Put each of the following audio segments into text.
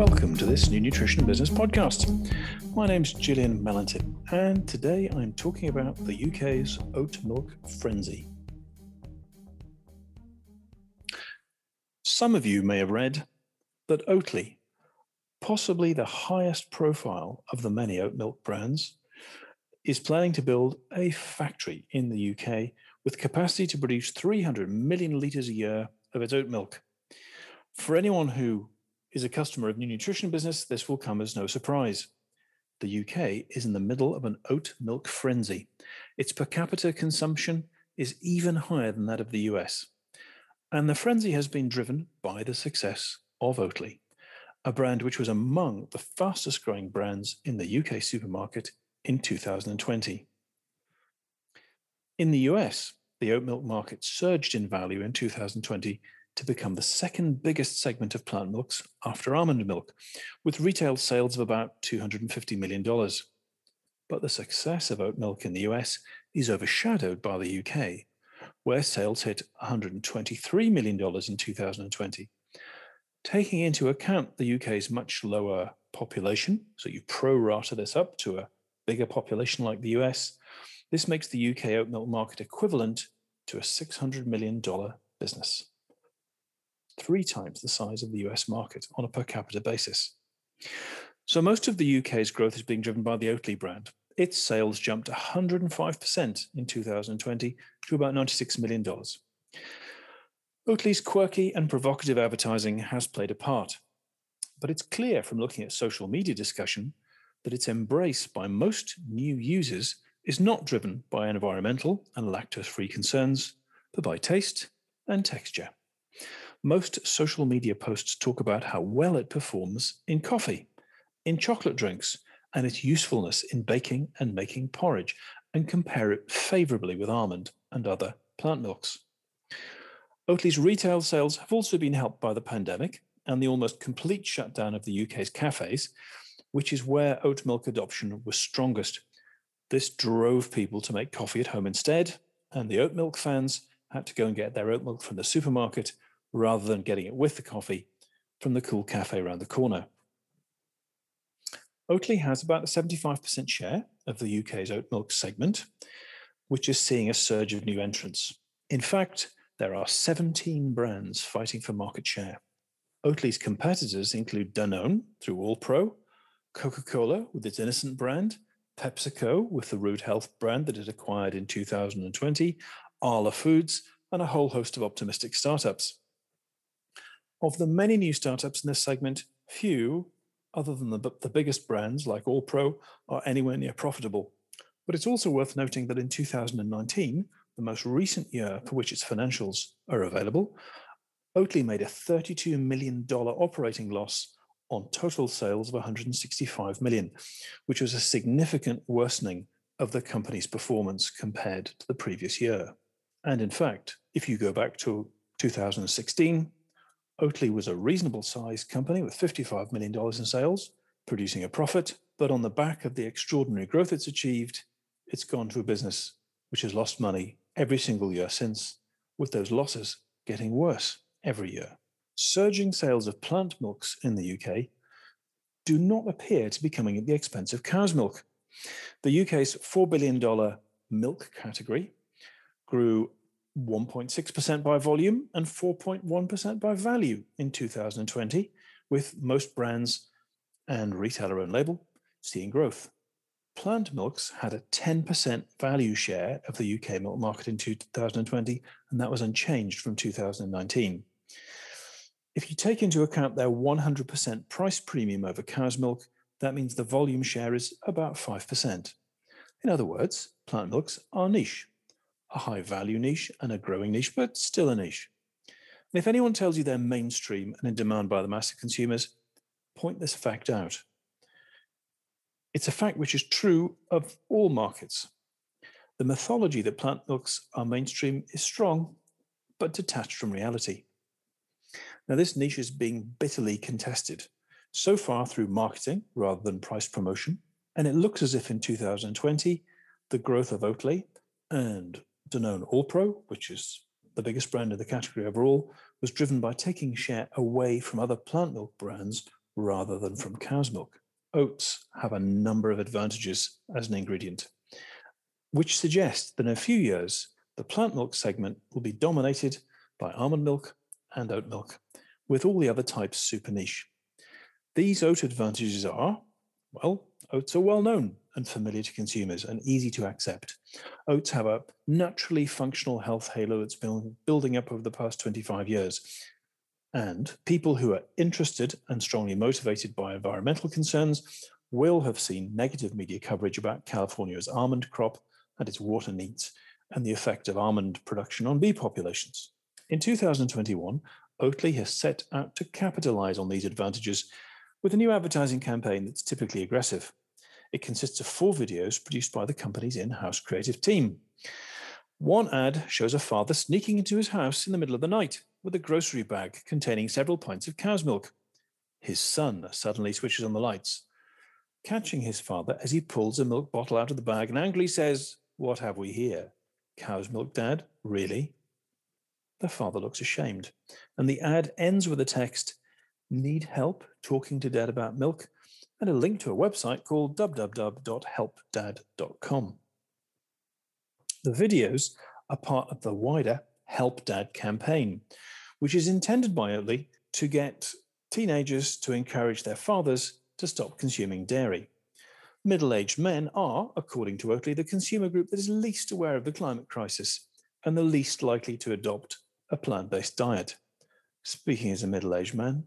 Welcome to this new nutrition business podcast. My name's Julian Mellentin, and today I'm talking about the UK's oat milk frenzy. Some of you may have read that Oatly, possibly the highest profile of the many oat milk brands, is planning to build a factory in the UK with capacity to produce 300 million litres a year of its oat milk. For anyone who is a customer of New Nutrition Business, this will come as no surprise. The UK is in the middle of an oat milk frenzy. Its per capita consumption is even higher than that of the US. And the frenzy has been driven by the success of Oatly, a brand which was among the fastest growing brands in the UK supermarket in 2020. In the US, the oat milk market surged in value in 2020 to become the second biggest segment of plant milks after almond milk, with retail sales of about $250 million. But the success of oat milk in the US is overshadowed by the UK, where sales hit $123 million in 2020. Taking into account the UK's much lower population, so you pro rata this up to a bigger population like the US, this makes the UK oat milk market equivalent to a $600 million business three times the size of the US market on a per capita basis. So most of the UK's growth is being driven by the Oatly brand. Its sales jumped 105% in 2020 to about $96 million. Oatly's quirky and provocative advertising has played a part, but it's clear from looking at social media discussion that its embrace by most new users is not driven by environmental and lactose free concerns, but by taste and texture most social media posts talk about how well it performs in coffee, in chocolate drinks, and its usefulness in baking and making porridge, and compare it favorably with almond and other plant milks. Oatly's retail sales have also been helped by the pandemic and the almost complete shutdown of the UK's cafes, which is where oat milk adoption was strongest. This drove people to make coffee at home instead, and the oat milk fans had to go and get their oat milk from the supermarket rather than getting it with the coffee from the cool cafe around the corner. Oatly has about a 75% share of the UK's oat milk segment, which is seeing a surge of new entrants. In fact, there are 17 brands fighting for market share. Oatly's competitors include Danone through Alpro, Coca Cola with its Innocent brand, PepsiCo with the Rude Health brand that it acquired in 2020, Arla Foods, and a whole host of optimistic startups. Of the many new startups in this segment, few, other than the, the biggest brands like Alpro, are anywhere near profitable. But it's also worth noting that in 2019, the most recent year for which its financials are available, Oatly made a $32 million operating loss on total sales of 165 million, which was a significant worsening of the company's performance compared to the previous year. And in fact, if you go back to 2016, Oatly was a reasonable sized company with $55 million in sales, producing a profit. But on the back of the extraordinary growth it's achieved, it's gone to a business which has lost money every single year since, with those losses getting worse every year. Surging sales of plant milks in the UK do not appear to be coming at the expense of cow's milk. The UK's $4 billion milk category grew 1.6% by volume and 4.1% by value in 2020, with most brands and retailer owned label seeing growth. Plant milks had a 10% value share of the UK milk market in 2020, and that was unchanged from 2019. If you take into account their 100% price premium over cow's milk, that means the volume share is about 5%. In other words, plant milks are niche a high value niche and a growing niche, but still a niche. And if anyone tells you they're mainstream and in demand by the mass of consumers, point this fact out. It's a fact which is true of all markets. The mythology that plant milks are mainstream is strong, but detached from reality. Now, this niche is being bitterly contested, so far through marketing rather than price promotion. And it looks as if in 2020, the growth of Oatly and Danone Alpro, which is the biggest brand in the category overall, was driven by taking share away from other plant milk brands rather than from cow's milk. Oats have a number of advantages as an ingredient, which suggests that in a few years, the plant milk segment will be dominated by almond milk and oat milk, with all the other types super niche. These oat advantages are, well, oats are well known and familiar to consumers and easy to accept. Oats have a naturally functional health halo that's been building up over the past 25 years. And people who are interested and strongly motivated by environmental concerns will have seen negative media coverage about California's almond crop and its water needs and the effect of almond production on bee populations. In 2021, Oatly has set out to capitalize on these advantages with a new advertising campaign that's typically aggressive. It consists of four videos produced by the company's in house creative team. One ad shows a father sneaking into his house in the middle of the night with a grocery bag containing several pints of cow's milk. His son suddenly switches on the lights, catching his father as he pulls a milk bottle out of the bag and angrily says, What have we here? Cow's milk, Dad? Really? The father looks ashamed, and the ad ends with a text Need help talking to dad about milk? and a link to a website called www.helpdad.com. The videos are part of the wider Help Dad campaign, which is intended by Oatly to get teenagers to encourage their fathers to stop consuming dairy. Middle aged men are, according to Oatly, the consumer group that is least aware of the climate crisis and the least likely to adopt a plant based diet. Speaking as a middle aged man,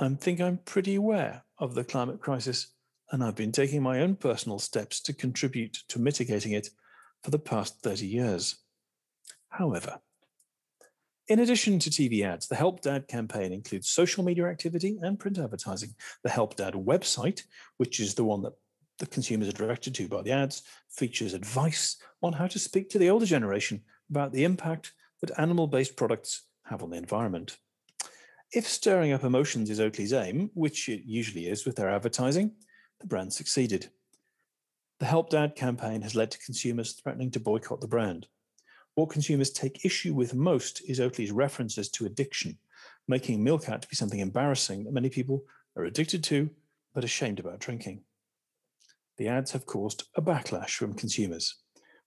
I think I'm pretty aware of the climate crisis, and I've been taking my own personal steps to contribute to mitigating it for the past 30 years. However, in addition to TV ads, the Help Dad campaign includes social media activity and print advertising. The Help Dad website, which is the one that the consumers are directed to by the ads, features advice on how to speak to the older generation about the impact that animal based products have on the environment. If stirring up emotions is Oatly's aim, which it usually is with their advertising, the brand succeeded. The Help Dad campaign has led to consumers threatening to boycott the brand. What consumers take issue with most is Oatly's references to addiction, making milk out to be something embarrassing that many people are addicted to but ashamed about drinking. The ads have caused a backlash from consumers,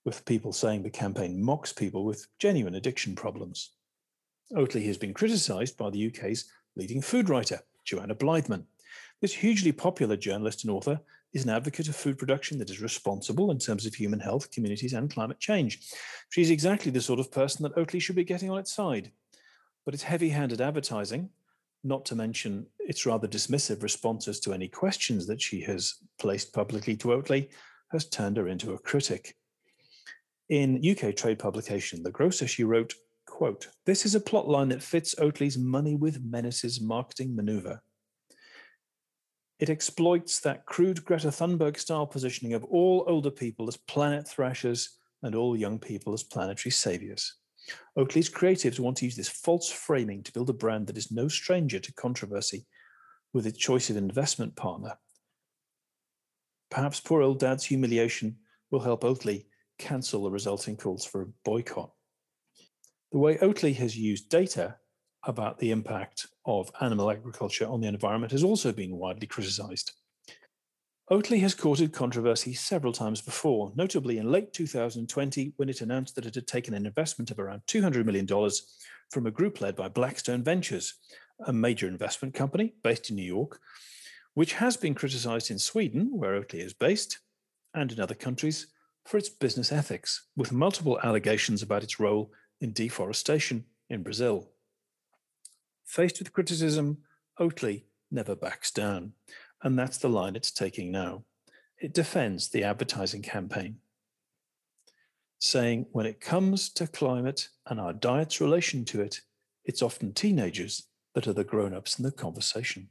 with people saying the campaign mocks people with genuine addiction problems. Oatly has been criticised by the UK's leading food writer, Joanna Blythman. This hugely popular journalist and author is an advocate of food production that is responsible in terms of human health, communities, and climate change. She's exactly the sort of person that Oatly should be getting on its side. But its heavy handed advertising, not to mention its rather dismissive responses to any questions that she has placed publicly to Oatly, has turned her into a critic. In UK trade publication The Grocer, she wrote, Quote, this is a plot line that fits Oatly's money with menaces marketing maneuver. It exploits that crude Greta Thunberg style positioning of all older people as planet thrashers and all young people as planetary saviors. Oatly's creatives want to use this false framing to build a brand that is no stranger to controversy with its choice of investment partner. Perhaps poor old dad's humiliation will help Oatly cancel the resulting calls for a boycott. The way Oatly has used data about the impact of animal agriculture on the environment has also been widely criticised. Oatly has courted controversy several times before, notably in late 2020 when it announced that it had taken an investment of around $200 million from a group led by Blackstone Ventures, a major investment company based in New York, which has been criticised in Sweden, where Oatly is based, and in other countries for its business ethics, with multiple allegations about its role in deforestation in Brazil. Faced with criticism, Oatly never backs down, and that's the line it's taking now. It defends the advertising campaign, saying when it comes to climate and our diet's relation to it, it's often teenagers that are the grown ups in the conversation.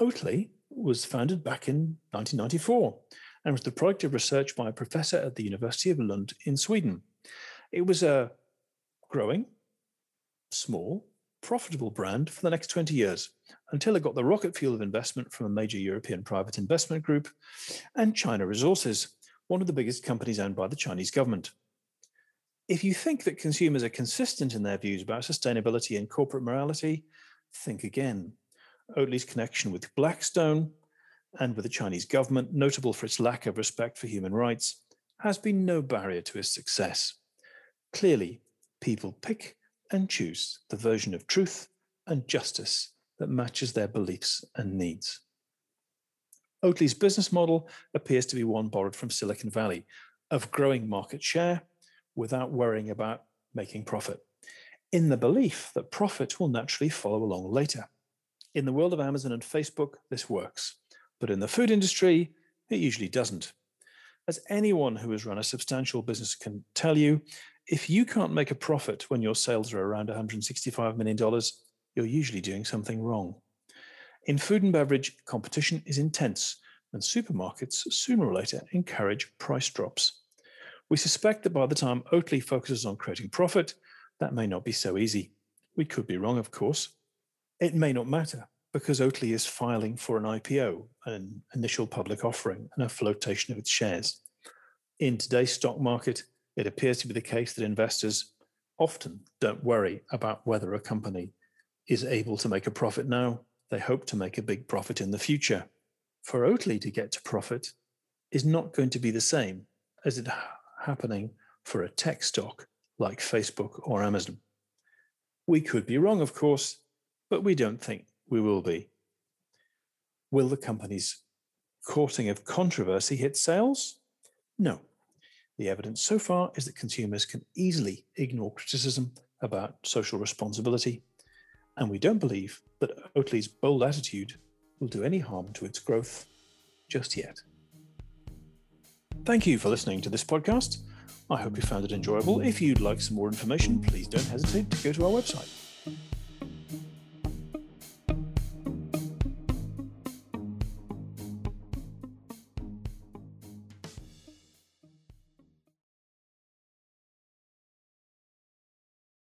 Oatly was founded back in 1994 and was the product of research by a professor at the University of Lund in Sweden. It was a growing, small, profitable brand for the next 20 years until it got the rocket fuel of investment from a major European private investment group and China Resources, one of the biggest companies owned by the Chinese government. If you think that consumers are consistent in their views about sustainability and corporate morality, think again. Oatly's connection with Blackstone and with the Chinese government, notable for its lack of respect for human rights, has been no barrier to its success. Clearly, people pick and choose the version of truth and justice that matches their beliefs and needs. Oatly's business model appears to be one borrowed from Silicon Valley of growing market share without worrying about making profit, in the belief that profit will naturally follow along later. In the world of Amazon and Facebook, this works, but in the food industry, it usually doesn't. As anyone who has run a substantial business can tell you, if you can't make a profit when your sales are around $165 million, you're usually doing something wrong. In food and beverage, competition is intense, and supermarkets sooner or later encourage price drops. We suspect that by the time Oatly focuses on creating profit, that may not be so easy. We could be wrong, of course. It may not matter because Oatly is filing for an IPO, an initial public offering, and a flotation of its shares. In today's stock market, it appears to be the case that investors often don't worry about whether a company is able to make a profit now they hope to make a big profit in the future. For Oatly to get to profit is not going to be the same as it happening for a tech stock like Facebook or Amazon. We could be wrong, of course, but we don't think we will be. Will the company's courting of controversy hit sales? No. The evidence so far is that consumers can easily ignore criticism about social responsibility and we don't believe that Oatly's bold attitude will do any harm to its growth just yet. Thank you for listening to this podcast. I hope you found it enjoyable. If you'd like some more information, please don't hesitate to go to our website.